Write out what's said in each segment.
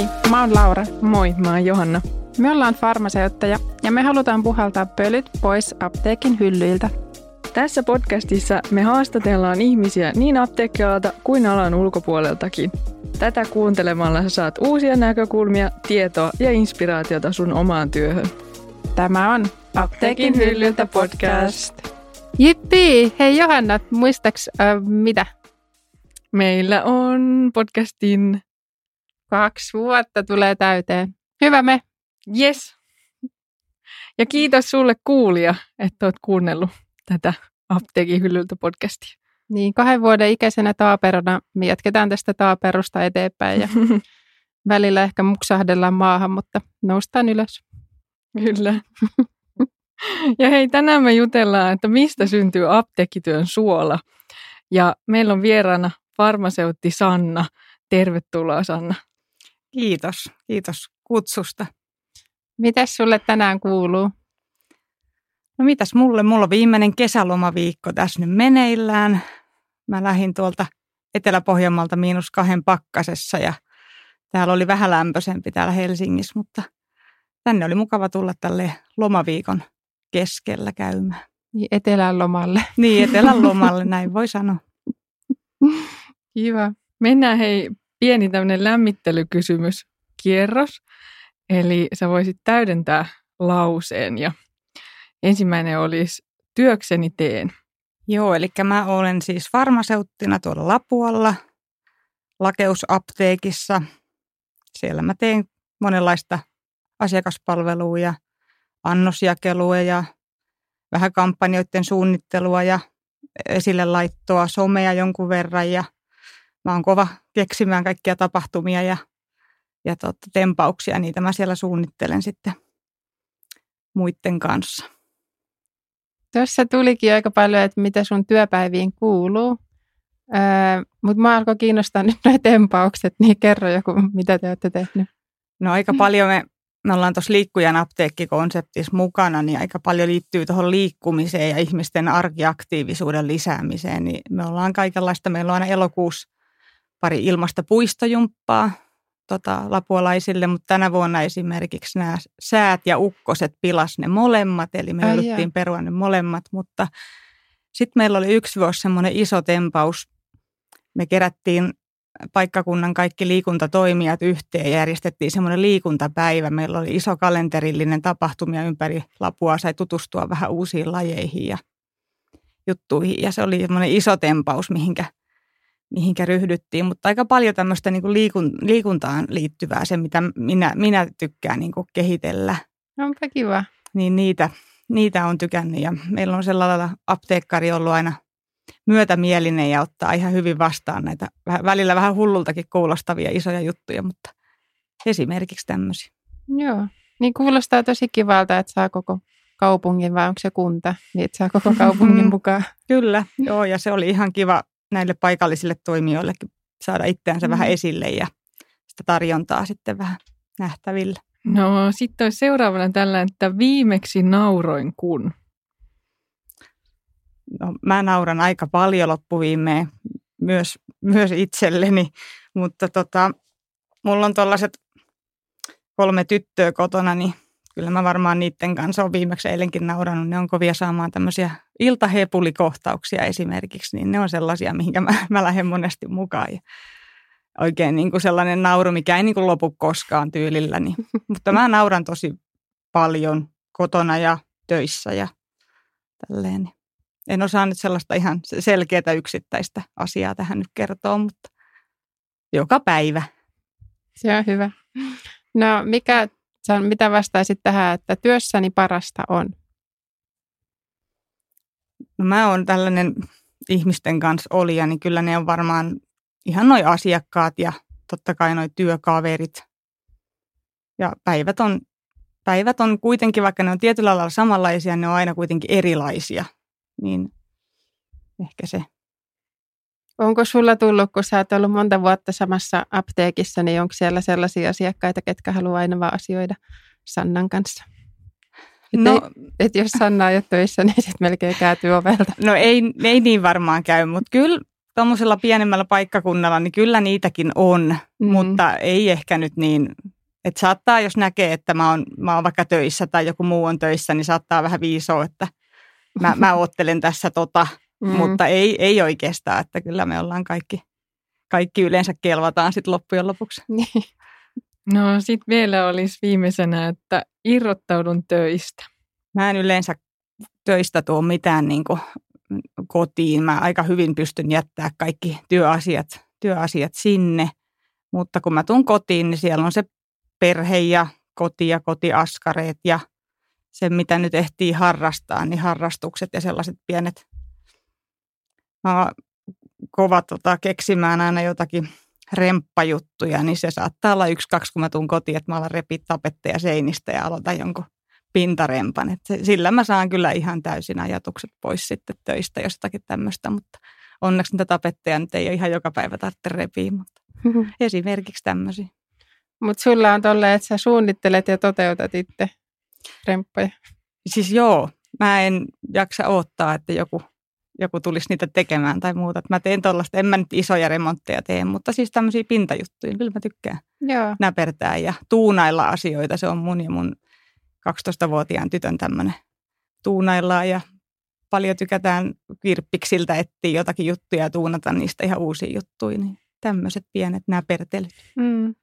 Moi, mä oon Laura. Moi, mä oon Johanna. Me ollaan farmaseuttajia ja me halutaan puhaltaa pölyt pois apteekin hyllyiltä. Tässä podcastissa me haastatellaan ihmisiä niin apteekkialalta kuin alan ulkopuoleltakin. Tätä kuuntelemalla sä saat uusia näkökulmia, tietoa ja inspiraatiota sun omaan työhön. Tämä on Apteekin hyllyltä podcast. Jippi! Hei Johanna, muistaks äh, mitä? Meillä on podcastin... Kaksi vuotta tulee täyteen. Hyvä me. Yes. Ja kiitos sulle kuulija, että oot kuunnellut tätä Apteekin hyllyltä podcastia. Niin, kahden vuoden ikäisenä taaperona me jatketaan tästä taaperusta eteenpäin ja välillä ehkä muksahdellaan maahan, mutta noustaan ylös. Kyllä. Ja hei, tänään me jutellaan, että mistä syntyy apteekkityön suola. Ja meillä on vieraana farmaseutti Sanna. Tervetuloa Sanna. Kiitos, kiitos kutsusta. Mitäs sulle tänään kuuluu? No mitäs mulle? Mulla on viimeinen kesälomaviikko tässä nyt meneillään. Mä lähdin tuolta Etelä-Pohjanmaalta miinus kahden pakkasessa ja täällä oli vähän lämpöisempi täällä Helsingissä, mutta tänne oli mukava tulla tälle lomaviikon keskellä käymään. Niin etelän lomalle. Niin, etelän lomalle, näin voi sanoa. Kiva. Mennään hei pieni tämmöinen lämmittelykysymys kierros. Eli sä voisit täydentää lauseen ja ensimmäinen olisi työkseni teen. Joo, eli mä olen siis farmaseuttina tuolla Lapualla, lakeusapteekissa. Siellä mä teen monenlaista asiakaspalvelua ja annosjakelua ja vähän kampanjoiden suunnittelua ja esille laittoa, somea jonkun verran ja mä oon kova keksimään kaikkia tapahtumia ja, ja totta, tempauksia, niitä mä siellä suunnittelen sitten muiden kanssa. Tuossa tulikin aika paljon, että mitä sun työpäiviin kuuluu, öö, mutta mä alkoi kiinnostaa nyt nämä tempaukset, niin kerro joku, mitä te olette tehnyt. No aika paljon me me ollaan tuossa liikkujan apteekkikonseptissa mukana, niin aika paljon liittyy tuohon liikkumiseen ja ihmisten arkiaktiivisuuden lisäämiseen. Niin me ollaan kaikenlaista. Meillä on aina elokuussa pari ilmasta puistojumppaa tota, lapualaisille, mutta tänä vuonna esimerkiksi nämä säät ja ukkoset pilas ne molemmat, eli me jouduttiin perua ne molemmat, mutta sitten meillä oli yksi vuosi semmoinen iso tempaus. Me kerättiin paikkakunnan kaikki liikuntatoimijat yhteen järjestettiin semmoinen liikuntapäivä. Meillä oli iso kalenterillinen tapahtumia ympäri Lapua, sai tutustua vähän uusiin lajeihin ja juttuihin. Ja se oli semmoinen iso tempaus, mihinkä, mihinkä ryhdyttiin, mutta aika paljon tämmöistä niin kuin liikun, liikuntaan liittyvää, se mitä minä, minä tykkään niin kuin kehitellä. Onpa kiva. Niin niitä, niitä on tykännyt ja meillä on sellainen apteekkari ollut aina – myötämielinen ja ottaa ihan hyvin vastaan näitä välillä vähän hullultakin kuulostavia isoja juttuja, mutta esimerkiksi tämmöisiä. Joo, niin kuulostaa tosi kivalta, että saa koko kaupungin vai onko se kunta, niin että saa koko kaupungin mukaan. Kyllä, joo ja se oli ihan kiva näille paikallisille toimijoillekin saada itseänsä mm. vähän esille ja sitä tarjontaa sitten vähän nähtäville. No sitten olisi seuraavana tällä, että viimeksi nauroin kun no, mä nauran aika paljon loppuviimeen myös, myös itselleni, mutta tota, mulla on tuollaiset kolme tyttöä kotona, niin kyllä mä varmaan niiden kanssa on viimeksi eilenkin naurannut. Ne on kovia saamaan tämmöisiä iltahepulikohtauksia esimerkiksi, niin ne on sellaisia, mihinkä mä, mä lähden monesti mukaan. Ja oikein niin kuin sellainen nauru, mikä ei niin kuin lopu koskaan tyylilläni. Mutta mä nauran tosi paljon kotona ja töissä ja tälleen en osaa nyt sellaista ihan selkeää yksittäistä asiaa tähän nyt kertoa, mutta joka päivä. Se on hyvä. No mikä, mitä vastaisit tähän, että työssäni parasta on? No mä oon tällainen ihmisten kanssa olija, niin kyllä ne on varmaan ihan noi asiakkaat ja totta kai noi työkaverit. Ja päivät on, päivät on kuitenkin, vaikka ne on tietyllä lailla samanlaisia, ne on aina kuitenkin erilaisia niin ehkä se. Onko sulla tullut, kun sä oot ollut monta vuotta samassa apteekissa, niin onko siellä sellaisia asiakkaita, ketkä haluaa aina vaan asioida Sannan kanssa? Että no, et jos Sanna ei ole töissä, niin sitten melkein käytyy ovelta. No ei, ei niin varmaan käy, mutta kyllä tuommoisella pienemmällä paikkakunnalla, niin kyllä niitäkin on, mm. mutta ei ehkä nyt niin, että saattaa, jos näkee, että mä oon, mä oon vaikka töissä tai joku muu on töissä, niin saattaa vähän viisoa, että mä, mä ottelen tässä tota, mm. mutta ei, ei oikeastaan, että kyllä me ollaan kaikki, kaikki yleensä kelvataan sitten loppujen lopuksi. Niin. No sitten vielä olisi viimeisenä, että irrottaudun töistä. Mä en yleensä töistä tuo mitään niin kuin kotiin. Mä aika hyvin pystyn jättää kaikki työasiat, työasiat sinne, mutta kun mä tuun kotiin, niin siellä on se perhe ja koti ja kotiaskareet ja se, mitä nyt ehtii harrastaa, niin harrastukset ja sellaiset pienet. Mä oon kova tota, keksimään aina jotakin remppajuttuja, niin se saattaa olla yksi, kaksi, kun mä tuun kotiin, että mä alan repiä tapetteja seinistä ja aloitan jonkun pintarempan. Et sillä mä saan kyllä ihan täysin ajatukset pois sitten töistä, jos jotakin tämmöistä, mutta onneksi niitä tapetteja nyt ei ole ihan joka päivä tarvitse repiä, mutta mm-hmm. esimerkiksi tämmöisiä. Mutta sulla on tolleen, että sä suunnittelet ja toteutat itse remppoja. Siis joo, mä en jaksa odottaa, että joku, joku tulisi niitä tekemään tai muuta. Mä teen tuollaista, en mä nyt isoja remontteja tee, mutta siis tämmöisiä pintajuttuja, kyllä mä tykkään joo. näpertää ja tuunailla asioita. Se on mun ja mun 12-vuotiaan tytön tämmöinen tuunaillaan ja paljon tykätään kirppiksiltä etsiä jotakin juttuja ja tuunata niistä ihan uusia juttuja. Niin tämmöiset pienet näpertelyt. Mm.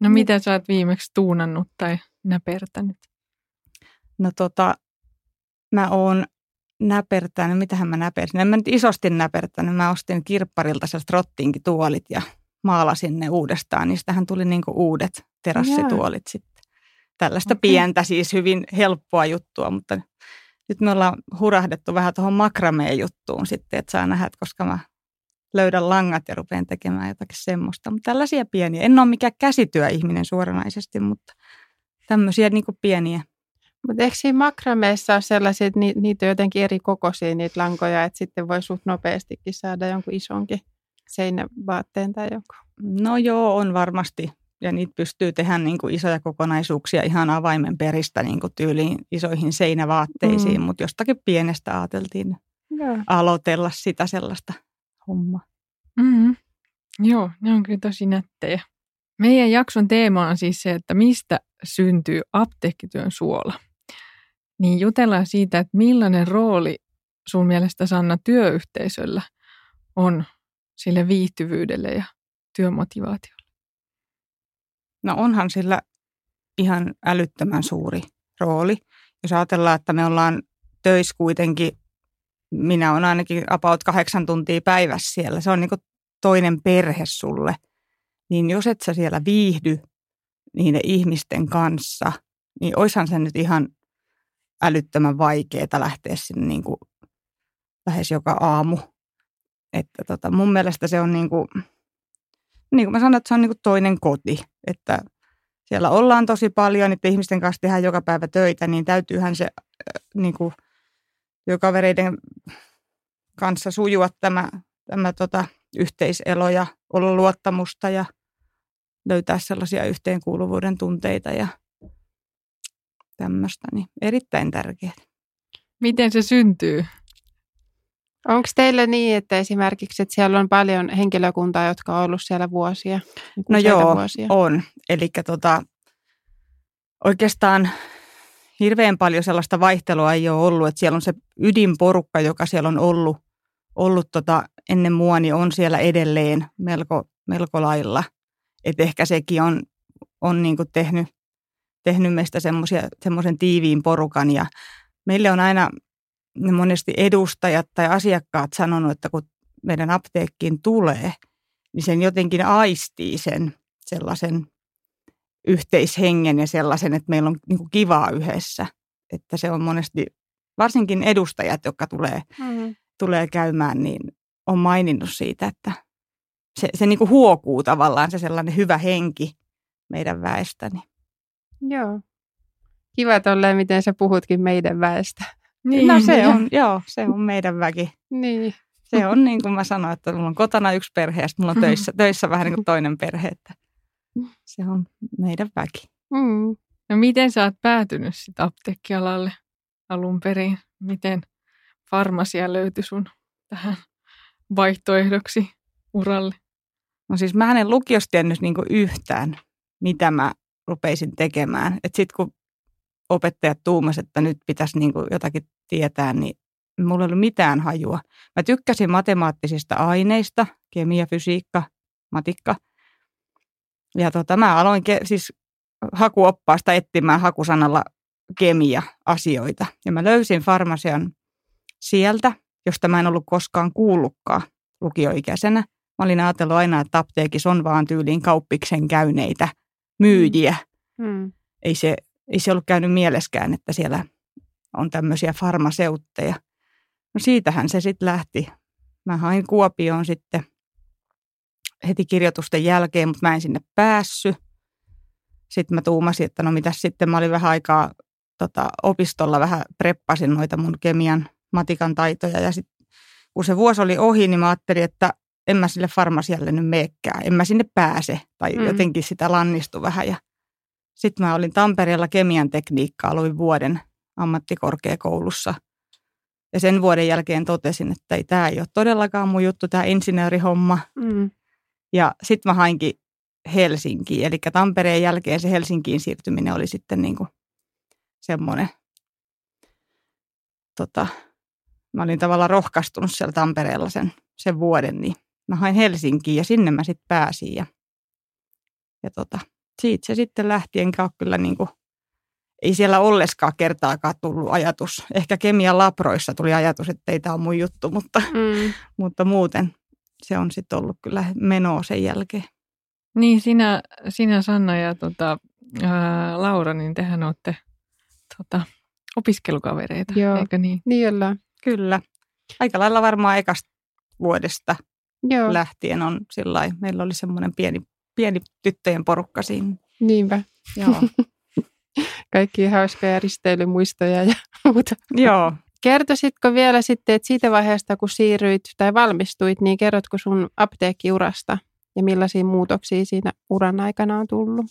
No mitä sä oot viimeksi tuunannut tai näpertänyt? No tota, mä oon näpertänyt, mitähän mä näpersin. En mä nyt isosti näpertänyt. Mä ostin kirpparilta sellaiset rottinkituolit ja maalasin ne uudestaan. Niistähän tuli niinku uudet terassituolit sitten tällaista okay. pientä, siis hyvin helppoa juttua, mutta nyt me ollaan hurahdettu vähän tuohon makrameen juttuun sitten, että saa nähdä, että koska mä löydän langat ja rupean tekemään jotakin semmoista. Mutta tällaisia pieniä. En ole mikään käsityöihminen suoranaisesti, mutta tämmöisiä niin kuin pieniä. Mutta eikö siinä makrameissa ole sellaisia, että niitä on jotenkin eri kokoisia niitä lankoja, että sitten voi suht nopeastikin saada jonkun isonkin seinävaatteen tai joku? No joo, on varmasti ja niitä pystyy tehdä niin kuin isoja kokonaisuuksia ihan avaimen peristä niin kuin tyyliin isoihin seinävaatteisiin, mm. mutta jostakin pienestä ajateltiin Joo. aloitella sitä sellaista hommaa. Mm-hmm. Joo, ne on kyllä tosi nättejä. Meidän jakson teema on siis se, että mistä syntyy apteekkityön suola. Niin jutellaan siitä, että millainen rooli sun mielestä Sanna työyhteisöllä on sille viihtyvyydelle ja työmotivaatiolle. No onhan sillä ihan älyttömän suuri rooli. Jos ajatellaan, että me ollaan töissä kuitenkin, minä olen ainakin about kahdeksan tuntia päivässä siellä. Se on niin toinen perhe sulle. Niin jos et sä siellä viihdy niiden ihmisten kanssa, niin oishan se nyt ihan älyttömän vaikeaa lähteä sinne niin kuin lähes joka aamu. Että tota, mun mielestä se on niin kuin, niin kuin mä sanoin, että se on niin kuin toinen koti, että siellä ollaan tosi paljon, että ihmisten kanssa tehdään joka päivä töitä, niin täytyyhän se niin kuin työkavereiden kanssa sujua tämä, tämä tota, yhteiselo ja olla luottamusta ja löytää sellaisia yhteenkuuluvuuden tunteita ja tämmöistä, niin erittäin tärkeää. Miten se syntyy? Onko teillä niin, että esimerkiksi että siellä on paljon henkilökuntaa, jotka on ollut siellä vuosia? Niin no joo, vuosia? on. Eli tota, oikeastaan hirveän paljon sellaista vaihtelua ei ole ollut, että siellä on se ydinporukka, joka siellä on ollut, ollut tota ennen mua, niin on siellä edelleen melko, melko lailla. Et ehkä sekin on, on niin tehnyt, tehnyt meistä semmoisen tiiviin porukan ja meille on aina ne monesti edustajat tai asiakkaat sanonut, että kun meidän apteekkiin tulee, niin sen jotenkin aistii sen sellaisen yhteishengen ja sellaisen, että meillä on niin kivaa yhdessä. Että se on monesti, varsinkin edustajat, jotka tulee, mm. tulee käymään, niin on maininnut siitä, että se, se niin huokuu tavallaan se sellainen hyvä henki meidän väestäni. Joo. Kiva tolleen, miten sä puhutkin meidän väestä. Niin, no se on, joo, se on meidän väki. Niin. Se on niin kuin mä sanoin, että mulla on kotona yksi perhe ja sitten mulla on töissä, töissä vähän niin kuin toinen perhe. Että se on meidän väki. Mm. No miten sä oot päätynyt sitten apteekkialalle alun perin? Miten farmasia löytyi sun tähän vaihtoehdoksi uralle? No siis mä en lukiosta tiennyt niin yhtään, mitä mä rupeisin tekemään. Sitten kun opettajat tuumasivat, että nyt pitäisi niin jotakin tietää, niin mulla ei ollut mitään hajua. Mä tykkäsin matemaattisista aineista, kemia, fysiikka, matikka. Ja tota, mä aloin ke- siis hakuoppaasta etsimään hakusanalla kemia-asioita. Ja mä löysin farmasian sieltä, josta mä en ollut koskaan kuullutkaan lukioikäisenä. Mä olin ajatellut aina, että apteekissa on vaan tyyliin kauppiksen käyneitä myyjiä. Mm. Ei, se, ei se ollut käynyt mieleskään, että siellä on tämmöisiä farmaseutteja. No siitähän se sitten lähti. Mä hain Kuopioon sitten heti kirjoitusten jälkeen, mutta mä en sinne päässyt. Sitten mä tuumasin, että no mitäs sitten, mä olin vähän aikaa tota, opistolla vähän preppasin noita mun kemian matikan taitoja. Ja sitten kun se vuosi oli ohi, niin mä ajattelin, että en mä sille farmasialle nyt meekään. En mä sinne pääse. Tai mm. jotenkin sitä lannistu vähän. Ja sitten mä olin Tampereella kemian tekniikkaa, luin vuoden ammattikorkeakoulussa. Ja sen vuoden jälkeen totesin, että ei, tämä ei ole todellakaan mun juttu, tämä insinöörihomma. Mm. Ja sitten mä hainkin Helsinkiin. Eli Tampereen jälkeen se Helsinkiin siirtyminen oli sitten niin kuin semmoinen, tota, mä olin tavallaan rohkaistunut siellä Tampereella sen, sen vuoden, niin mä hain Helsinkiin ja sinne mä sitten pääsin. Ja, ja tota, siitä se sitten lähti, enkä ole kyllä niin kuin, ei siellä olleskaan kertaakaan tullut ajatus. Ehkä kemian labroissa tuli ajatus, että ei tämä ole mun juttu, mutta, mm. mutta muuten se on sitten ollut kyllä menoa sen jälkeen. Niin, sinä, sinä Sanna ja tota, ää, Laura, niin tehän olette tota, opiskelukavereita, Joo. eikö niin? Niin kyllä. Kyllä. Aika lailla varmaan ekasta vuodesta Joo. lähtien on sillä Meillä oli semmoinen pieni, pieni tyttöjen porukka siinä. Niinpä. Joo. Kaikki hauskoja risteilymuistoja ja muuta. Joo. Kertoisitko vielä sitten, että siitä vaiheesta kun siirryit tai valmistuit, niin kerrotko sun apteekkiurasta ja millaisia muutoksia siinä uran aikana on tullut?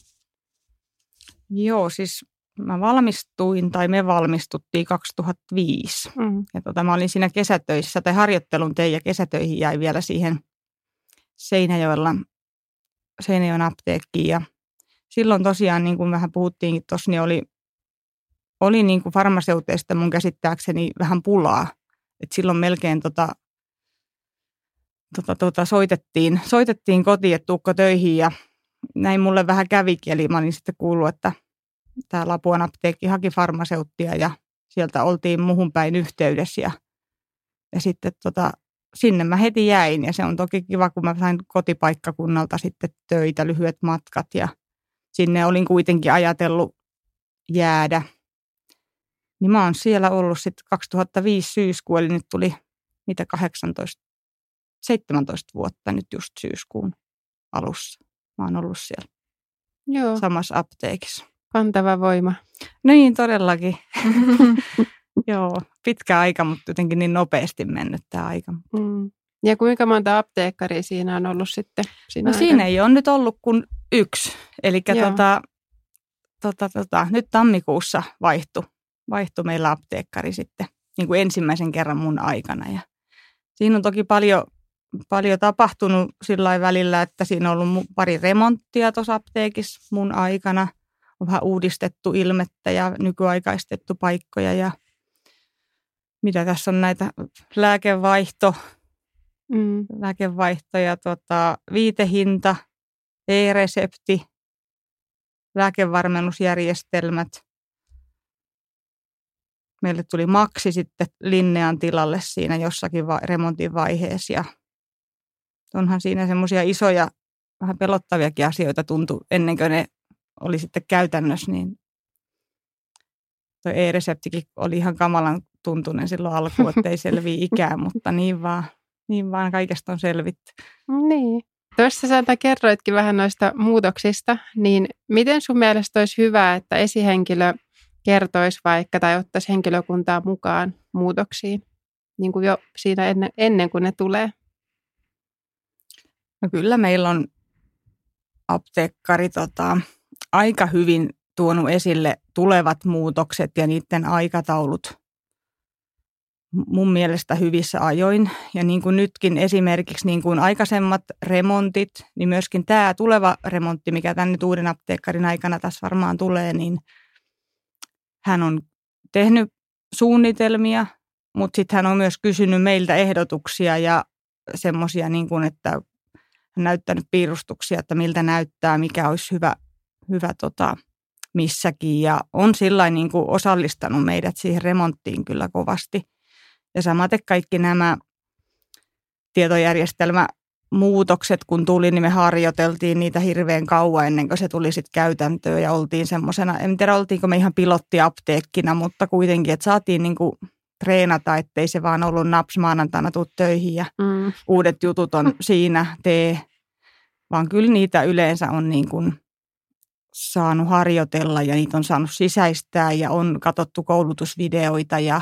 Joo, siis mä valmistuin tai me valmistuttiin 2005. Mm. Ja tota, mä olin siinä kesätöissä tai harjoittelun tein ja kesätöihin jäi vielä siihen Seinäjoella, Seinäjoen apteekkiin. Ja silloin tosiaan, niin kuin vähän puhuttiinkin tuossa, niin oli, oli niin kuin farmaseuteista mun käsittääkseni vähän pulaa. Et silloin melkein tota, tota, tota, soitettiin, soitettiin kotiin, että tuukko töihin ja näin mulle vähän kävikin. Eli mä olin sitten kuullut, että tämä Lapuan apteekki haki farmaseuttia ja sieltä oltiin muhun päin yhteydessä ja, ja sitten tota, sinne mä heti jäin ja se on toki kiva, kun mä sain kotipaikkakunnalta sitten töitä, lyhyet matkat ja sinne olin kuitenkin ajatellut jäädä. Niin mä oon siellä ollut sitten 2005 syyskuu, eli nyt tuli mitä 18, 17 vuotta nyt just syyskuun alussa. Mä oon ollut siellä Joo. samassa apteekissa. Kantava voima. Niin, todellakin. Joo, pitkä aika, mutta jotenkin niin nopeasti mennyt tämä aika. Mm. Ja kuinka monta apteekkaria siinä on ollut sitten? Siinä no siinä ei ole nyt ollut kuin yksi. Eli tota, tota, tota, nyt tammikuussa vaihtui, vaihtui meillä apteekkari sitten niin kuin ensimmäisen kerran mun aikana. Ja siinä on toki paljon, paljon tapahtunut sillä välillä, että siinä on ollut pari remonttia tuossa apteekissa mun aikana – vähän uudistettu ilmettä ja nykyaikaistettu paikkoja ja mitä tässä on näitä lääkevaihto, mm. lääkevaihto ja tota, viitehinta, e-resepti, lääkevarmennusjärjestelmät. Meille tuli maksi sitten Linnean tilalle siinä jossakin va- remontin vaiheessa ja onhan siinä semmoisia isoja, vähän pelottaviakin asioita tuntui ennen kuin ne oli sitten käytännössä, niin tuo e-reseptikin oli ihan kamalan tuntunen silloin alkuun, että ei selviä ikään, mutta niin vaan, niin vaan kaikesta on selvitty. Niin. Tuossa sä kerroitkin vähän noista muutoksista, niin miten sun mielestä olisi hyvä, että esihenkilö kertoisi vaikka tai ottaisi henkilökuntaa mukaan muutoksiin, niin kuin jo siinä ennen, ennen kuin ne tulee? No kyllä meillä on apteekkari tota, aika hyvin tuonut esille tulevat muutokset ja niiden aikataulut. mun mielestä hyvissä ajoin. Ja niin kuin nytkin esimerkiksi niin kuin aikaisemmat remontit, niin myöskin tämä tuleva remontti, mikä tänne uuden apteekkarin aikana tässä varmaan tulee, niin hän on tehnyt suunnitelmia, mutta sitten hän on myös kysynyt meiltä ehdotuksia ja semmoisia, niin kuin, että hän näyttänyt piirustuksia, että miltä näyttää, mikä olisi hyvä, hyvä tota, missäkin. Ja on sillä niin kuin osallistanut meidät siihen remonttiin kyllä kovasti. Ja samaten kaikki nämä tietojärjestelmä muutokset, kun tuli, niin me harjoiteltiin niitä hirveän kauan ennen kuin se tuli sitten käytäntöön ja oltiin semmoisena, en tiedä oltiinko me ihan pilottiapteekkina, mutta kuitenkin, että saatiin niin kuin treenata, ettei se vaan ollut naps maanantaina tuu töihin ja mm. uudet jutut on siinä, tee, vaan kyllä niitä yleensä on niin kuin saanut harjoitella ja niitä on saanut sisäistää ja on katsottu koulutusvideoita ja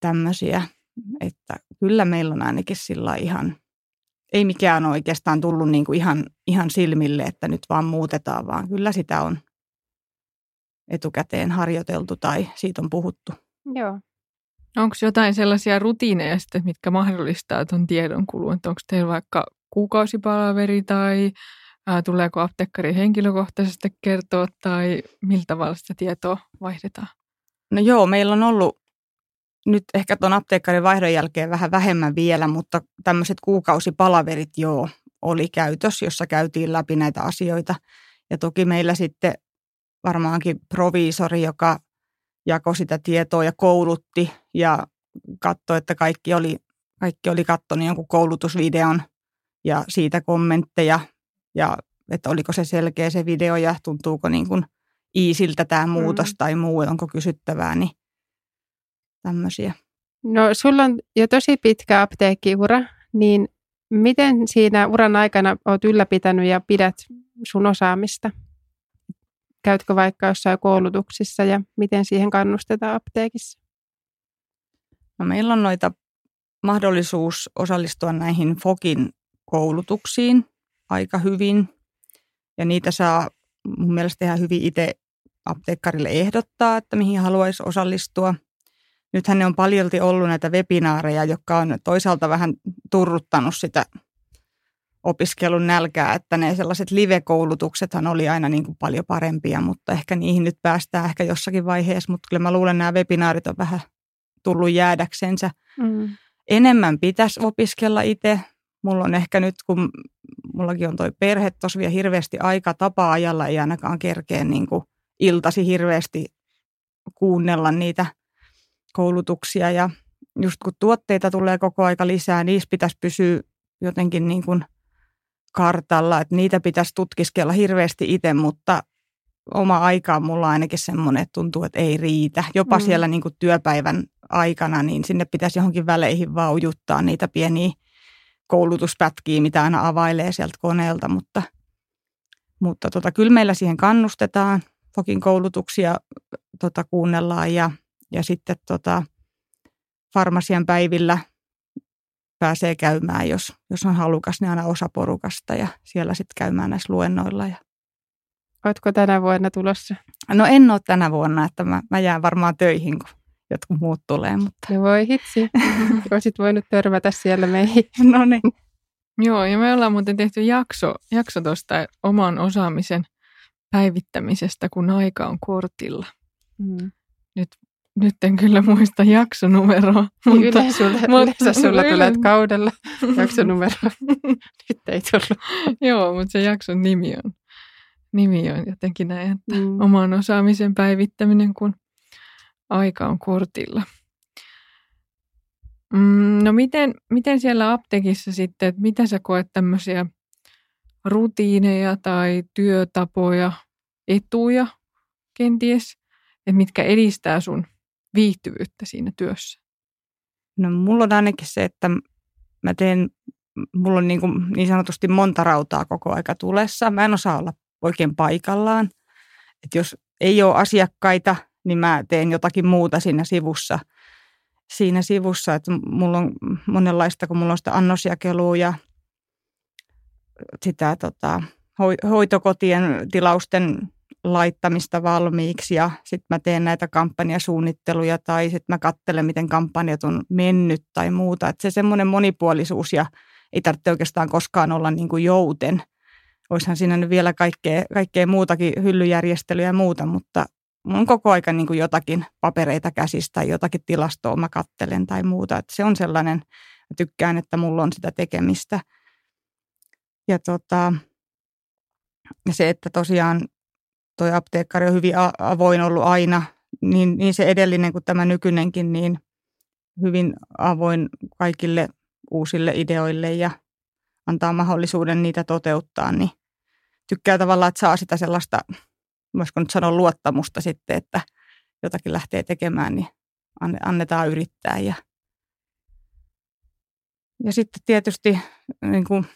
tämmöisiä, että kyllä meillä on ainakin sillä ihan, ei mikään ole oikeastaan tullut niin kuin ihan, ihan silmille, että nyt vaan muutetaan, vaan kyllä sitä on etukäteen harjoiteltu tai siitä on puhuttu. Joo. Onko jotain sellaisia rutiineja sitten, mitkä mahdollistaa tuon tiedon kulun? Onko teillä vaikka kuukausipalaveri tai tuleeko apteekkari henkilökohtaisesti kertoa tai miltä tavalla sitä tietoa vaihdetaan? No joo, meillä on ollut nyt ehkä tuon apteekkarin vaihdon jälkeen vähän vähemmän vielä, mutta tämmöiset kuukausipalaverit joo oli käytös, jossa käytiin läpi näitä asioita. Ja toki meillä sitten varmaankin proviisori, joka jakoi sitä tietoa ja koulutti ja katsoi, että kaikki oli, kaikki oli katsonut jonkun koulutusvideon ja siitä kommentteja ja että oliko se selkeä se video ja tuntuuko niin kuin iisiltä tämä muutos mm. tai muu, onko kysyttävää, niin tämmöisiä. No sulla on jo tosi pitkä apteekkiura, niin miten siinä uran aikana olet ylläpitänyt ja pidät sun osaamista? Käytkö vaikka jossain koulutuksissa ja miten siihen kannustetaan apteekissa? No meillä on noita mahdollisuus osallistua näihin FOKin koulutuksiin aika hyvin. Ja niitä saa mun mielestä ihan hyvin itse apteekkarille ehdottaa, että mihin haluaisi osallistua. Nythän ne on paljolti ollut näitä webinaareja, jotka on toisaalta vähän turruttanut sitä opiskelun nälkää, että ne sellaiset live-koulutuksethan oli aina niin kuin paljon parempia, mutta ehkä niihin nyt päästään ehkä jossakin vaiheessa, mutta kyllä mä luulen, että nämä webinaarit on vähän tullut jäädäksensä. Mm. Enemmän pitäisi opiskella itse. Mulla on ehkä nyt, kun mullakin on toi perhe tosi vielä hirveästi aika tapa-ajalla, ei ainakaan kerkeä niin kuin iltasi hirveästi kuunnella niitä koulutuksia ja just kun tuotteita tulee koko aika lisää, niissä pitäisi pysyä jotenkin niin kuin kartalla, että niitä pitäisi tutkiskella hirveästi itse, mutta oma aika on mulla ainakin semmoinen, että tuntuu, että ei riitä. Jopa mm. siellä niin kuin työpäivän aikana, niin sinne pitäisi johonkin väleihin vaan ujuttaa niitä pieniä koulutuspätkiä, mitä aina availee sieltä koneelta, mutta, mutta tota, kyllä meillä siihen kannustetaan. Fokin koulutuksia tota, kuunnellaan ja, ja sitten tota, farmasian päivillä pääsee käymään, jos, jos on halukas, niin aina osa porukasta ja siellä sitten käymään näissä luennoilla. Ja... Oletko tänä vuonna tulossa? No en ole tänä vuonna, että mä, mä jään varmaan töihin, kun jotkut muut tulee. Mutta... No voi hitsi, olisit voinut törmätä siellä meihin. no niin. Joo, ja me ollaan muuten tehty jakso, jakso tuosta oman osaamisen päivittämisestä, kun aika on kortilla. Mm. Nyt, nyt en kyllä muista jaksonumeroa. Mutta, yleensä sulla, mutta, yleensä sulla yle... tulee kaudella jaksonumero. nyt ei tullut. Joo, mutta se jakson nimi on, nimi on jotenkin näin, että mm. oman osaamisen päivittäminen, kun aika on kortilla. Mm, no miten, miten siellä apteekissa sitten, että mitä sä koet tämmöisiä rutiineja tai työtapoja, etuja kenties, että mitkä edistää sun viihtyvyyttä siinä työssä? No mulla on ainakin se, että mä teen, mulla on niin, kuin niin sanotusti monta rautaa koko aika tulessa. Mä en osaa olla oikein paikallaan. Että jos ei ole asiakkaita, niin mä teen jotakin muuta siinä sivussa. Siinä sivussa, että mulla on monenlaista, kun mulla on sitä annosjakelua ja sitä tota, hoitokotien tilausten laittamista valmiiksi ja sitten mä teen näitä kampanjasuunnitteluja tai sitten mä katselen, miten kampanjat on mennyt tai muuta. Että se semmoinen monipuolisuus ja ei tarvitse oikeastaan koskaan olla niin kuin jouten. Olisihan siinä nyt vielä kaikkea, kaikkea muutakin, hyllyjärjestelyä ja muuta, mutta on koko aika niin kuin jotakin papereita käsistä jotakin tilastoa mä kattelen tai muuta. Että se on sellainen, mä tykkään, että mulla on sitä tekemistä. Ja tota, se, että tosiaan toi apteekkari on hyvin avoin ollut aina, niin, niin se edellinen kuin tämä nykyinenkin, niin hyvin avoin kaikille uusille ideoille ja antaa mahdollisuuden niitä toteuttaa, niin tykkää tavallaan, että saa sitä sellaista, voisiko nyt sanoa luottamusta sitten, että jotakin lähtee tekemään, niin annetaan yrittää. Ja, ja sitten tietysti niin kuin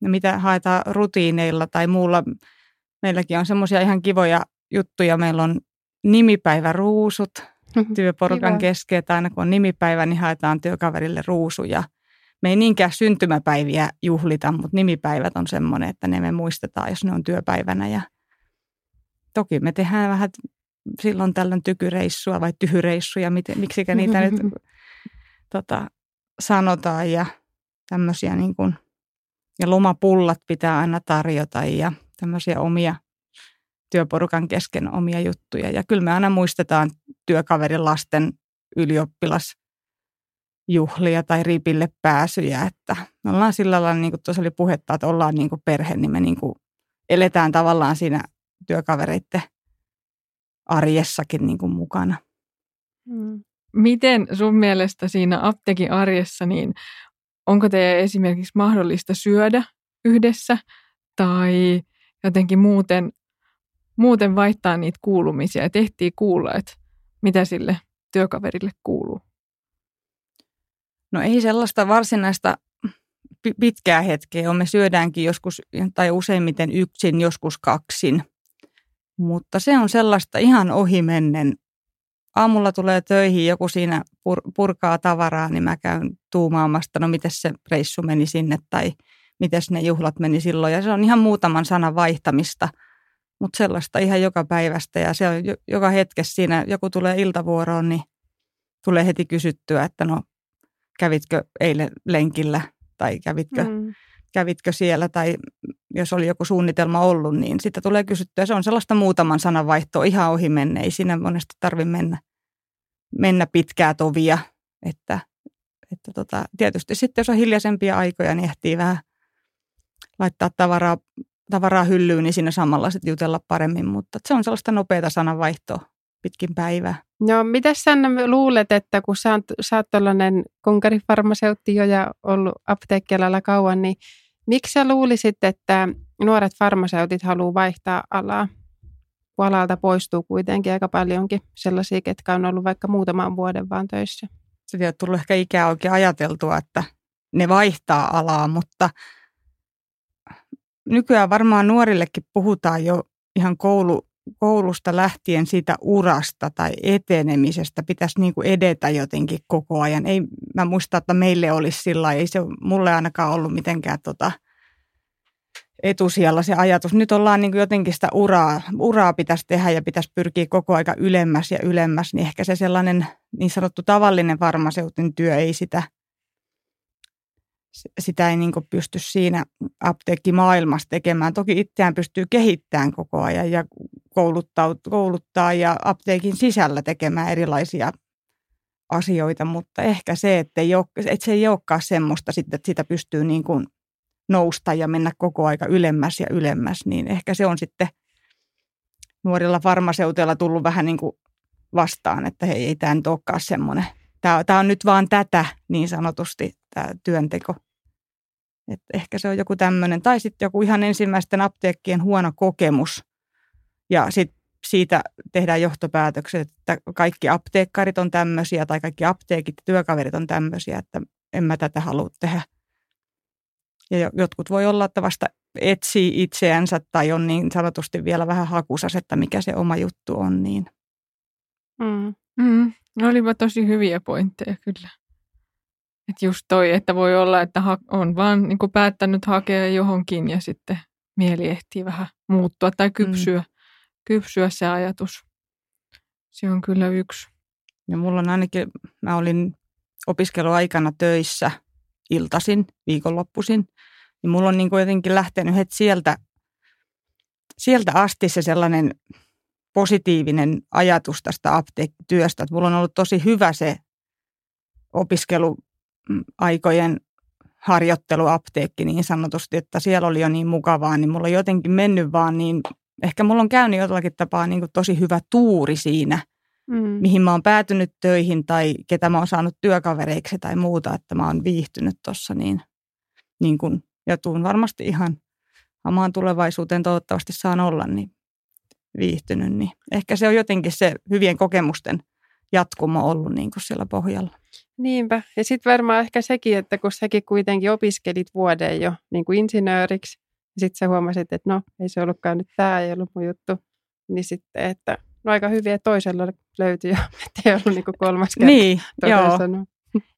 mitä haetaan rutiineilla tai muulla. Meilläkin on semmoisia ihan kivoja juttuja. Meillä on nimipäiväruusut työporukan Kiva. kesken, että aina kun on nimipäivä, niin haetaan työkaverille ruusuja. Me ei niinkään syntymäpäiviä juhlita, mutta nimipäivät on semmoinen, että ne me muistetaan, jos ne on työpäivänä. Ja toki me tehdään vähän silloin tällöin tykyreissua vai tyhyreissuja, miten, miksikä niitä nyt tota, sanotaan ja tämmöisiä niin kuin – ja lomapullat pitää aina tarjota ja tämmöisiä omia työporukan kesken omia juttuja. Ja kyllä me aina muistetaan työkaverin lasten ylioppilasjuhlia tai ripille pääsyjä, että me ollaan sillä lailla, niin kuin tuossa oli puhetta, että ollaan niin kuin perhe, niin me niin kuin eletään tavallaan siinä työkavereiden arjessakin niin kuin mukana. Mm. Miten sun mielestä siinä apteekin arjessa, niin onko teidän esimerkiksi mahdollista syödä yhdessä tai jotenkin muuten, muuten vaihtaa niitä kuulumisia ja tehtiin kuulla, että mitä sille työkaverille kuuluu? No ei sellaista varsinaista pitkää hetkeä on. Me syödäänkin joskus tai useimmiten yksin, joskus kaksin. Mutta se on sellaista ihan ohimennen aamulla tulee töihin, joku siinä pur- purkaa tavaraa, niin mä käyn tuumaamasta, no miten se reissu meni sinne tai miten ne juhlat meni silloin. Ja se on ihan muutaman sanan vaihtamista, mutta sellaista ihan joka päivästä. Ja se on joka hetkessä siinä, joku tulee iltavuoroon, niin tulee heti kysyttyä, että no kävitkö eilen lenkillä tai kävitkö, mm. Kävitkö siellä tai jos oli joku suunnitelma ollut, niin sitä tulee kysyttyä. Se on sellaista muutaman sanan vaihtoa ihan ohi menne. Ei siinä monesti tarvitse mennä mennä pitkää tovia. Että, että tota, tietysti sitten jos on hiljaisempia aikoja, niin ehtii vähän laittaa tavaraa, tavaraa hyllyyn, niin siinä samalla sitten jutella paremmin. Mutta se on sellaista nopeata sananvaihtoa pitkin päivää. No, mitä sä luulet, että kun sä, sä oot tällainen konkarifarmaseutti jo ja ollut apteekkialalla kauan, niin miksi sä luulisit, että nuoret farmaseutit haluaa vaihtaa alaa? kun alalta poistuu kuitenkin aika paljonkin sellaisia, ketkä on ollut vaikka muutaman vuoden vaan töissä. Se ole tullut ehkä ikää oikein ajateltua, että ne vaihtaa alaa, mutta nykyään varmaan nuorillekin puhutaan jo ihan koulu, koulusta lähtien siitä urasta tai etenemisestä. Pitäisi niin kuin edetä jotenkin koko ajan. Ei, mä muistan, että meille olisi sillä ei se mulle ainakaan ollut mitenkään tota – etusijalla se ajatus. Nyt ollaan niin kuin jotenkin sitä uraa, uraa pitäisi tehdä ja pitäisi pyrkiä koko aika ylemmäs ja ylemmäs, niin ehkä se sellainen niin sanottu tavallinen farmaseutin työ ei sitä, sitä ei niin pysty siinä apteekkimaailmassa tekemään. Toki itseään pystyy kehittämään koko ajan ja kouluttaa, kouluttaa ja apteekin sisällä tekemään erilaisia asioita, mutta ehkä se, että, ei ole, että se ei olekaan semmoista että sitä pystyy niin kuin nousta ja mennä koko aika ylemmäs ja ylemmäs, niin ehkä se on sitten nuorilla farmaseuteilla tullut vähän niin kuin vastaan, että hei, ei tämä nyt olekaan semmoinen. Tämä, tämä on nyt vaan tätä niin sanotusti, tämä työnteko. Et ehkä se on joku tämmöinen, tai sitten joku ihan ensimmäisten apteekkien huono kokemus. Ja sitten siitä tehdään johtopäätökset, että kaikki apteekkarit on tämmöisiä, tai kaikki apteekit ja työkaverit on tämmöisiä, että en mä tätä halua tehdä. Ja jotkut voi olla, että vasta etsii itseänsä tai on niin sanotusti vielä vähän hakusas, että mikä se oma juttu on. Niin. Mm. Mm. No olipa tosi hyviä pointteja kyllä. Että just toi, että voi olla, että on vaan niin päättänyt hakea johonkin ja sitten mieli ehtii vähän muuttua tai kypsyä. Mm. kypsyä se ajatus. Se on kyllä yksi. Ja mulla on ainakin, mä olin opiskeluaikana töissä iltasin, viikonloppuisin, niin mulla on niin kuin jotenkin lähtenyt heti sieltä, sieltä asti se sellainen positiivinen ajatus tästä apteekkityöstä. Että mulla on ollut tosi hyvä se opiskeluaikojen harjoitteluapteekki niin sanotusti, että siellä oli jo niin mukavaa, niin mulla on jotenkin mennyt vaan niin, ehkä mulla on käynyt jollakin tapaa niin kuin tosi hyvä tuuri siinä, mm. mihin mä oon päätynyt töihin tai ketä mä oon saanut työkavereiksi tai muuta, että mä oon viihtynyt tuossa niin, niin kuin, ja tuun varmasti ihan omaan tulevaisuuteen toivottavasti saan olla niin viihtynyt, niin ehkä se on jotenkin se hyvien kokemusten jatkumo ollut niin kuin siellä pohjalla. Niinpä. Ja sitten varmaan ehkä sekin, että kun säkin kuitenkin opiskelit vuoden jo niin kuin insinööriksi, ja sitten sä huomasit, että no ei se ollutkaan nyt tämä, ei ollut mun juttu, niin sitten, että no aika hyviä toisella löytyi jo, että ei ollut niin kuin kolmas kerta. Niin, joo.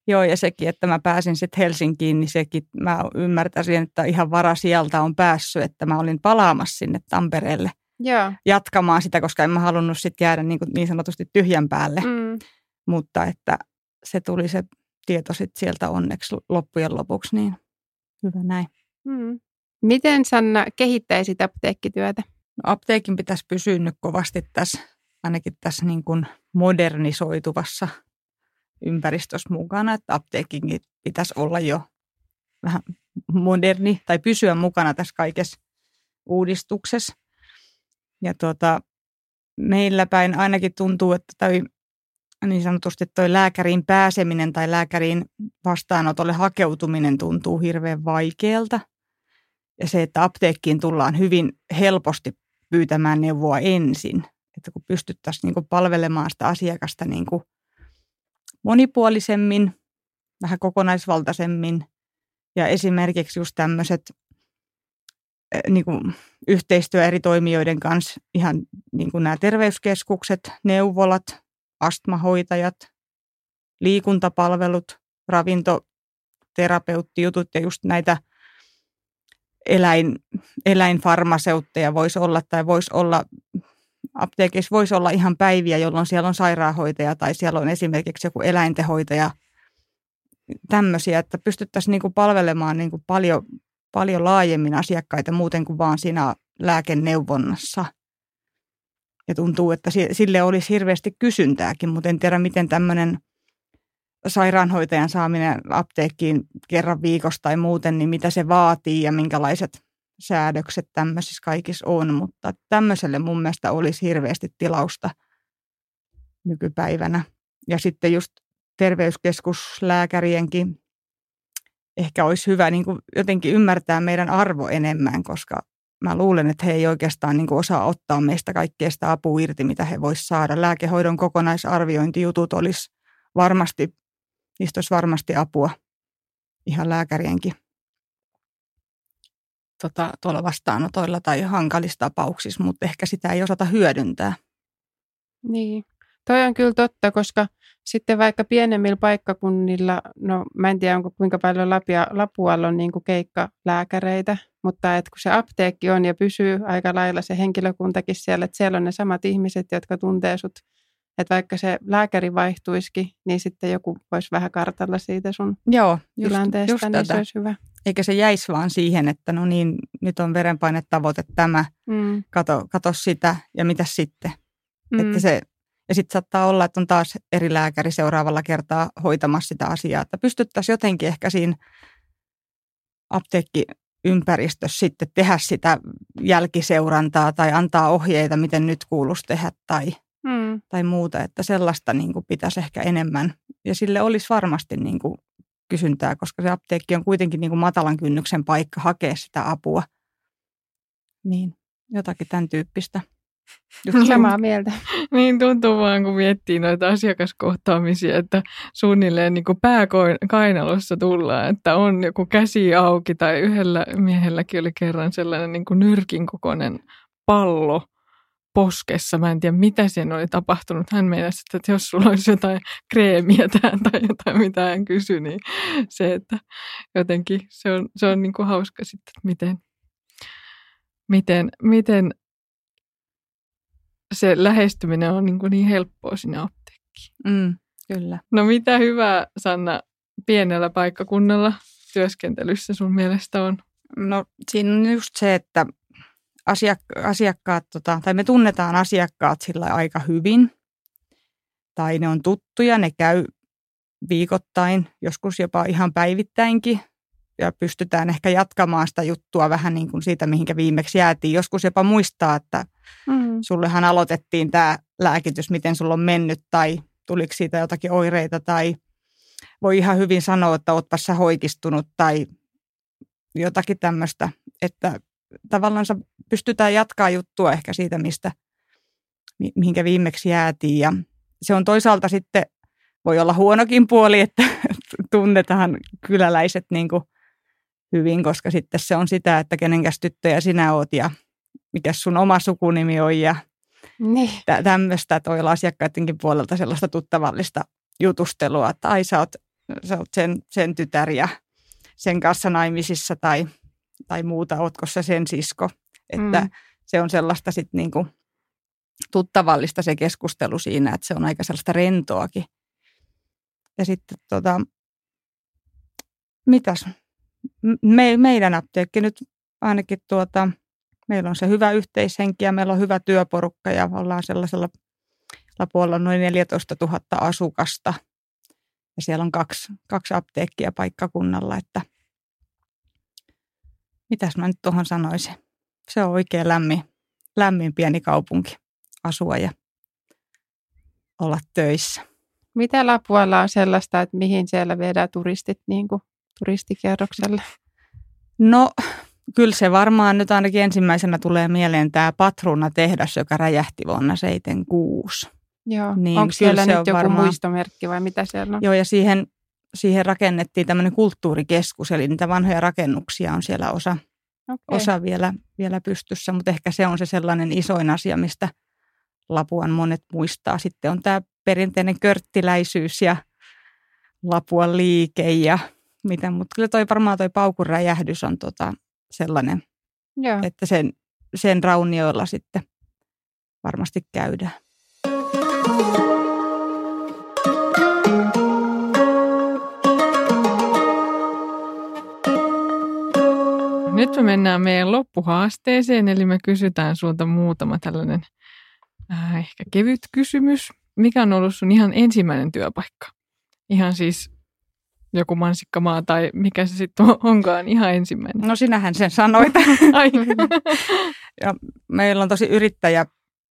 Joo, ja sekin, että mä pääsin sitten Helsinkiin, niin sekin mä ymmärtäisin, että ihan vara sieltä on päässyt, että mä olin palaamassa sinne Tampereelle Joo. jatkamaan sitä, koska en mä halunnut sitten jäädä niin, kuin niin sanotusti tyhjän päälle. Mm. Mutta että se tuli se tieto sitten sieltä onneksi loppujen lopuksi, niin hyvä näin. Mm. Miten Sanna kehittäisit apteekkityötä? No, apteekin pitäisi pysyä nyt kovasti tässä, ainakin tässä niin kuin modernisoituvassa ympäristössä mukana, että apteekinkin pitäisi olla jo vähän moderni tai pysyä mukana tässä kaikessa uudistuksessa. Ja tuota, meillä päin ainakin tuntuu, että toi, niin sanotusti toi lääkäriin pääseminen tai lääkäriin vastaanotolle hakeutuminen tuntuu hirveän vaikealta. Ja se, että apteekkiin tullaan hyvin helposti pyytämään neuvoa ensin. Että kun pystyttäisiin niin palvelemaan sitä asiakasta niin kuin monipuolisemmin, vähän kokonaisvaltaisemmin. Ja esimerkiksi just tämmöiset niin kuin yhteistyö eri toimijoiden kanssa, ihan niin kuin nämä terveyskeskukset, neuvolat, astmahoitajat, liikuntapalvelut, ravintoterapeuttijutut ja just näitä eläin, eläinfarmaseutteja voisi olla tai voisi olla apteekissa voisi olla ihan päiviä, jolloin siellä on sairaanhoitaja tai siellä on esimerkiksi joku eläintehoitaja, tämmöisiä, että pystyttäisiin niin kuin palvelemaan niin kuin paljon, paljon laajemmin asiakkaita muuten kuin vaan siinä lääkeneuvonnassa. Ja tuntuu, että sille olisi hirveästi kysyntääkin, mutta en tiedä, miten tämmöinen sairaanhoitajan saaminen apteekkiin kerran viikossa tai muuten, niin mitä se vaatii ja minkälaiset säädökset tämmöisissä kaikissa on, mutta tämmöiselle mun mielestä olisi hirveästi tilausta nykypäivänä. Ja sitten just terveyskeskuslääkärienkin ehkä olisi hyvä niin kuin jotenkin ymmärtää meidän arvo enemmän, koska mä luulen, että he ei oikeastaan niin kuin osaa ottaa meistä kaikkea sitä apua irti, mitä he voisivat saada. Lääkehoidon kokonaisarviointijutut olisi varmasti, niistä olisi varmasti apua ihan lääkärienkin tota, tuolla vastaanotoilla tai hankalissa tapauksissa, mutta ehkä sitä ei osata hyödyntää. Niin, toi on kyllä totta, koska sitten vaikka pienemmillä paikkakunnilla, no mä en tiedä onko kuinka paljon Lapia, Lapualla on niin kuin keikkalääkäreitä, mutta että kun se apteekki on ja pysyy aika lailla se henkilökuntakin siellä, että siellä on ne samat ihmiset, jotka tuntee sut että vaikka se lääkäri vaihtuisikin, niin sitten joku voisi vähän kartalla siitä sun Joo, just, tilanteesta, just niin tätä. se olisi hyvä. Eikä se jäisi vaan siihen, että no niin, nyt on verenpainetavoite tämä, mm. kato, kato sitä ja mitä sitten. Mm. Että se, ja sitten saattaa olla, että on taas eri lääkäri seuraavalla kertaa hoitamassa sitä asiaa. Että pystyttäisiin jotenkin ehkä siinä apteekkiympäristössä sitten tehdä sitä jälkiseurantaa tai antaa ohjeita, miten nyt kuuluisi tehdä tai – mm. tai muuta, että sellaista niin kuin pitäisi ehkä enemmän. Ja sille olisi varmasti niin kuin kysyntää, koska se apteekki on kuitenkin niin kuin matalan kynnyksen paikka hakea sitä apua. Niin, jotakin tämän tyyppistä. Just samaa mieltä. niin tuntuu vaan, kun miettii noita asiakaskohtaamisia, että suunnilleen niin kuin pääkainalossa tullaan, että on joku käsi auki tai yhdellä miehelläkin oli kerran sellainen niin kuin nyrkin kokoinen pallo poskessa. Mä en tiedä, mitä siinä oli tapahtunut. Hän meinasi, että jos sulla olisi jotain kreemiä tähän tai jotain, mitä hän kysyi, niin se, että jotenkin se on, se on niin kuin hauska sitten, että miten, miten, miten se lähestyminen on niin, kuin niin helppoa sinne apteekkiin. Mm, kyllä. No mitä hyvää, Sanna, pienellä paikkakunnalla työskentelyssä sun mielestä on? No siinä on just se, että asiak- asiakkaat, tota, tai me tunnetaan asiakkaat sillä aika hyvin, tai ne on tuttuja, ne käy viikoittain, joskus jopa ihan päivittäinkin, ja pystytään ehkä jatkamaan sitä juttua vähän niin kuin siitä, mihinkä viimeksi jäätiin. Joskus jopa muistaa, että mm. sullehan aloitettiin tämä lääkitys, miten sulla on mennyt, tai tuliko siitä jotakin oireita, tai voi ihan hyvin sanoa, että ootpa sä hoikistunut, tai jotakin tämmöistä, että tavallaan pystytään jatkaa juttua ehkä siitä, mistä, mihinkä viimeksi jäätiin. Ja se on toisaalta sitten, voi olla huonokin puoli, että tunnetaan kyläläiset niin kuin hyvin, koska sitten se on sitä, että kenenkäs tyttöjä sinä oot ja mikä sun oma sukunimi on ja niin. tä- tämmöistä, voi olla asiakkaidenkin puolelta sellaista tuttavallista jutustelua, että ai sä oot, sä oot sen, sen tytär ja sen kanssa naimisissa tai tai muuta, ootko sä sen sisko. Että mm. se on sellaista sitten niinku tuttavallista se keskustelu siinä, että se on aika sellaista rentoakin. Ja sitten tota, mitäs, me, meidän apteekki nyt ainakin tuota, meillä on se hyvä yhteishenki ja meillä on hyvä työporukka ja ollaan sellaisella puolella noin 14 000 asukasta. Ja siellä on kaksi, kaksi apteekkia paikkakunnalla, että – mitäs mä nyt tuohon sanoisin. Se on oikein lämmin, lämmin pieni kaupunki asua ja olla töissä. Mitä Lapualla on sellaista, että mihin siellä viedään turistit niin kuin turistikierrokselle? No kyllä se varmaan nyt ainakin ensimmäisenä tulee mieleen tämä Patruuna-tehdas, joka räjähti vuonna 76. Joo, niin onko siellä nyt joku varmaan... muistomerkki vai mitä siellä on? Joo, ja siihen siihen rakennettiin tämmöinen kulttuurikeskus, eli niitä vanhoja rakennuksia on siellä osa, okay. osa vielä, vielä pystyssä, mutta ehkä se on se sellainen isoin asia, mistä Lapuan monet muistaa. Sitten on tämä perinteinen körttiläisyys ja Lapuan liike ja mitä, mutta kyllä toi varmaan toi paukun räjähdys on tota sellainen, Joo. että sen, sen raunioilla sitten varmasti käydään. Nyt me mennään meidän loppuhaasteeseen, eli me kysytään sulta muutama tällainen äh, ehkä kevyt kysymys. Mikä on ollut sun ihan ensimmäinen työpaikka? Ihan siis joku mansikkamaa tai mikä se sitten onkaan ihan ensimmäinen. No sinähän sen sanoit. ja meillä on tosi yrittäjä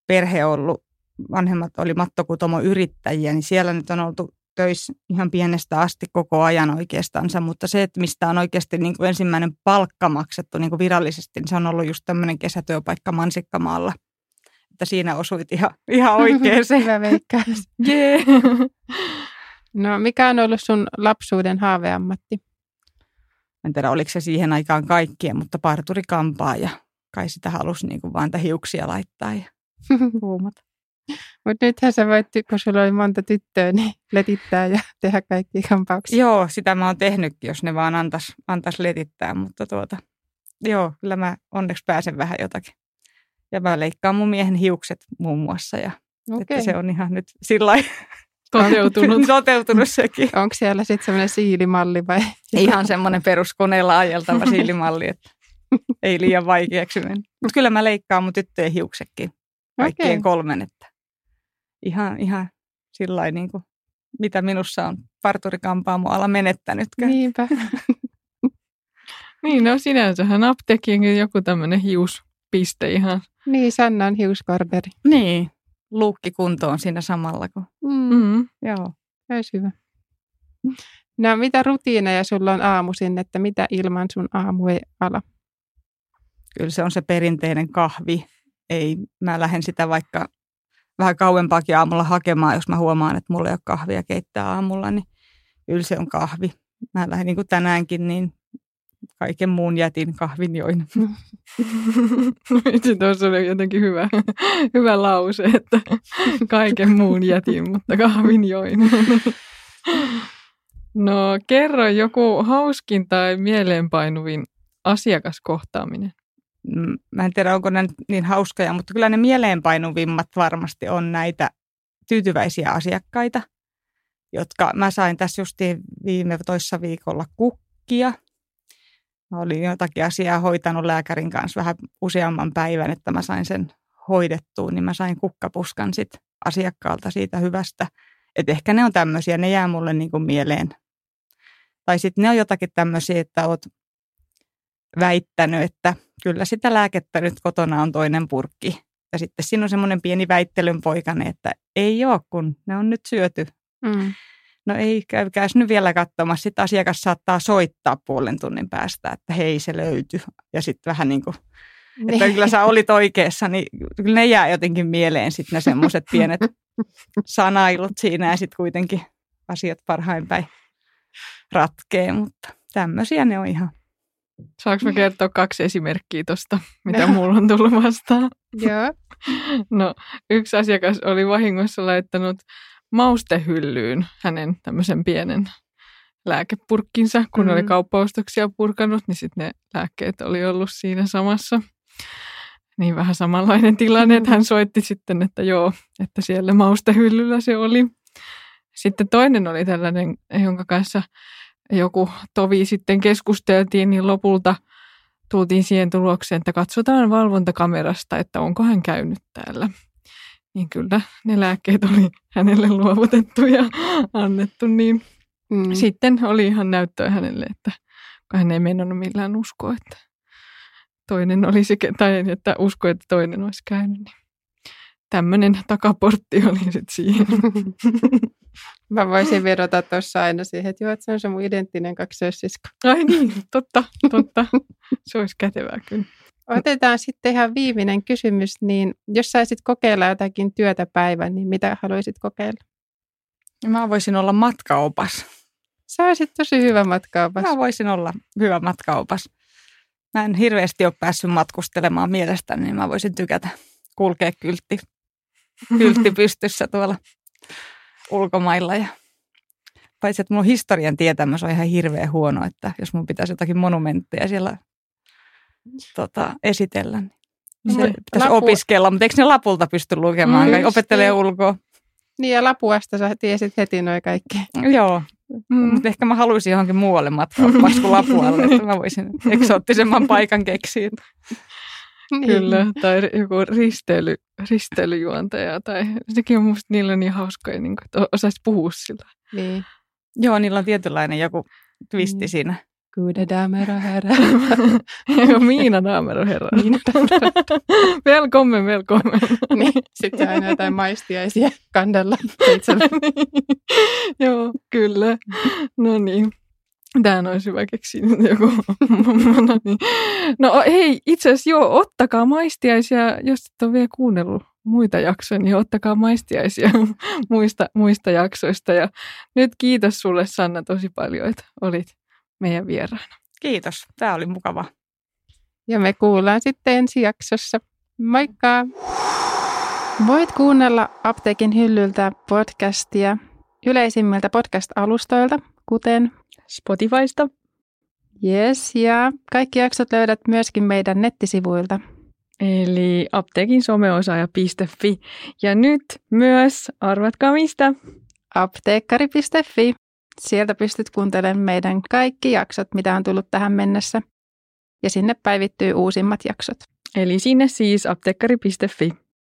perhe ollut. Vanhemmat oli mattokutomo yrittäjiä, niin siellä nyt on oltu töissä ihan pienestä asti koko ajan oikeastansa, mutta se, että mistä on oikeasti niin kuin ensimmäinen palkka maksettu niin kuin virallisesti, niin se on ollut just tämmöinen kesätyöpaikka Mansikkamaalla. Että siinä osuit ihan, ihan oikein se. Hyvä veikkaus. Yeah. No mikä on ollut sun lapsuuden haaveammatti? En tiedä, oliko se siihen aikaan kaikkien, mutta parturi kampaa ja kai sitä halusi niin kuin vaan hiuksia laittaa ja huumata. Mutta nythän sä voit, kun sulla oli monta tyttöä, niin letittää ja tehdä kaikki kampauksia. Joo, sitä mä oon tehnytkin, jos ne vaan antais, antais letittää, mutta tuota, joo, kyllä mä onneksi pääsen vähän jotakin. Ja mä leikkaan mun miehen hiukset muun muassa ja okay. että se on ihan nyt sillä Toteutunut. Toteutunut sekin. Onko siellä sitten semmoinen siilimalli vai? Ihan semmoinen peruskoneella ajeltava siilimalli, että ei liian vaikeaksi mennä. Mutta kyllä mä leikkaan mun tyttöjen hiuksekin. Kaikkien okay. kolmen, että ihan, ihan sillä niin kuin, mitä minussa on parturikampaamoala menettänytkään. Niinpä. niin, no sinänsähän apteekin joku tämmöinen hiuspiste ihan. Niin, Sannan hiuskorderi. Niin, luukki kuntoon siinä samalla. Kun... Mm. Mm. Joo. Olisi hyvä. No mitä rutiineja sulla on aamuisin, että mitä ilman sun aamu ei ala? Kyllä se on se perinteinen kahvi. Ei, mä lähden sitä vaikka vähän kauempaakin aamulla hakemaan, jos mä huomaan, että mulla ei ole kahvia keittää aamulla, niin kyllä se on kahvi. Mä lähdin niin kuin tänäänkin, niin kaiken muun jätin kahvin join. Itse tuossa oli jotenkin hyvä, hyvä lause, että kaiken muun jätin, mutta kahvin join. No kerro joku hauskin tai mieleenpainuvin asiakaskohtaaminen. mm, mä en tiedä onko ne niin hauskoja, mutta kyllä ne mieleenpainuvimmat varmasti on näitä tyytyväisiä asiakkaita, jotka mä sain tässä just viime toissa viikolla kukkia. Mä olin jotakin asiaa hoitanut lääkärin kanssa vähän useamman päivän, että mä sain sen hoidettua, niin mä sain kukkapuskan sit asiakkaalta siitä hyvästä. Että ehkä ne on tämmöisiä, ne jää mulle niin kuin mieleen. Tai sitten ne on jotakin tämmöisiä, että oot väittänyt, että kyllä sitä lääkettä nyt kotona on toinen purkki. Ja sitten siinä on semmoinen pieni väittelyn poikane, että ei ole, kun ne on nyt syöty. Mm. No ei, käykääs nyt vielä katsomassa. Sitten asiakas saattaa soittaa puolen tunnin päästä, että hei se löytyi. Ja sitten vähän niin kuin, että niin. kyllä sä olit oikeassa, niin kyllä ne jää jotenkin mieleen sitten ne semmoiset pienet sanailut siinä ja sitten kuitenkin asiat parhain päin ratkee, mutta tämmöisiä ne on ihan. Saanko mä kertoa kaksi esimerkkiä tuosta, mitä mulla on tullut vastaan? Joo. No, yksi asiakas oli vahingossa laittanut maustehyllyyn hänen tämmöisen pienen lääkepurkkinsa, kun mm. oli kauppaostoksia purkanut, niin sitten ne lääkkeet oli ollut siinä samassa. Niin vähän samanlainen tilanne, että hän soitti sitten, että joo, että siellä maustehyllyllä se oli. Sitten toinen oli tällainen, jonka kanssa joku tovi sitten keskusteltiin, niin lopulta tultiin siihen tulokseen, että katsotaan valvontakamerasta, että onko hän käynyt täällä. Niin kyllä ne lääkkeet oli hänelle luovutettu ja annettu, niin mm. sitten oli ihan näyttöä hänelle, että hän ei meinannut millään uskoa, että toinen olisi, tai että usko, että toinen olisi käynyt. Niin tämmöinen takaportti oli sitten siihen. Mä voisin vedota tuossa aina siihen, että joo, että se on se mun identtinen kaksoissisko. Ai niin, totta, totta. Se olisi kätevää kyllä. Otetaan sitten ihan viimeinen kysymys, niin jos saisit kokeilla jotakin työtä päivän, niin mitä haluaisit kokeilla? Mä voisin olla matkaopas. Sä olisit tosi hyvä matkaopas. Mä voisin olla hyvä matkaopas. Mä en hirveästi ole päässyt matkustelemaan mielestäni, niin mä voisin tykätä kulkea kyltti, kyltti pystyssä tuolla ulkomailla. Ja paitsi, että mun historian tietämys on ihan hirveän huono, että jos mun pitäisi jotakin monumentteja siellä tota, esitellä, niin se pitäisi Lapu... opiskella. Mutta eikö ne lapulta pysty lukemaan? Mm, Opettelee ulkoa. Niin ja Lapuasta sä tiesit heti noin kaikki. Joo, mm. mutta ehkä mä haluaisin johonkin muualle matkaa kuin Lapualle, että mä voisin eksoottisemman paikan keksiä. Niin. Kyllä, tai joku risteily, risteilyjuontaja. Tai sekin on musta niillä niin hauskoja, niin kuin, että osaisi puhua sillä. Niin. Joo, niillä on tietynlainen joku twisti niin. siinä. Goede damer och herrar. Miina damer och herrar. Miina velkommen, velkommen. niin, sitten aina jotain maistiaisia kandella Joo, kyllä. No niin. Tämä olisi hyvä keksiä joku. no, niin. no hei, itse asiassa joo, ottakaa maistiaisia, jos et ole vielä kuunnellut muita jaksoja, niin ottakaa maistiaisia muista, muista jaksoista. Ja nyt kiitos sulle Sanna tosi paljon, että olit meidän vieraana. Kiitos, tämä oli mukava. Ja me kuullaan sitten ensi jaksossa. Moikka! Voit kuunnella Apteekin hyllyltä podcastia yleisimmiltä podcast-alustoilta, kuten Spotifysta. Yes, ja kaikki jaksot löydät myöskin meidän nettisivuilta. Eli apteekin someosaaja.fi. Ja nyt myös, arvatkaa mistä? Apteekkari.fi. Sieltä pystyt kuuntelemaan meidän kaikki jaksot, mitä on tullut tähän mennessä. Ja sinne päivittyy uusimmat jaksot. Eli sinne siis apteekkari.fi.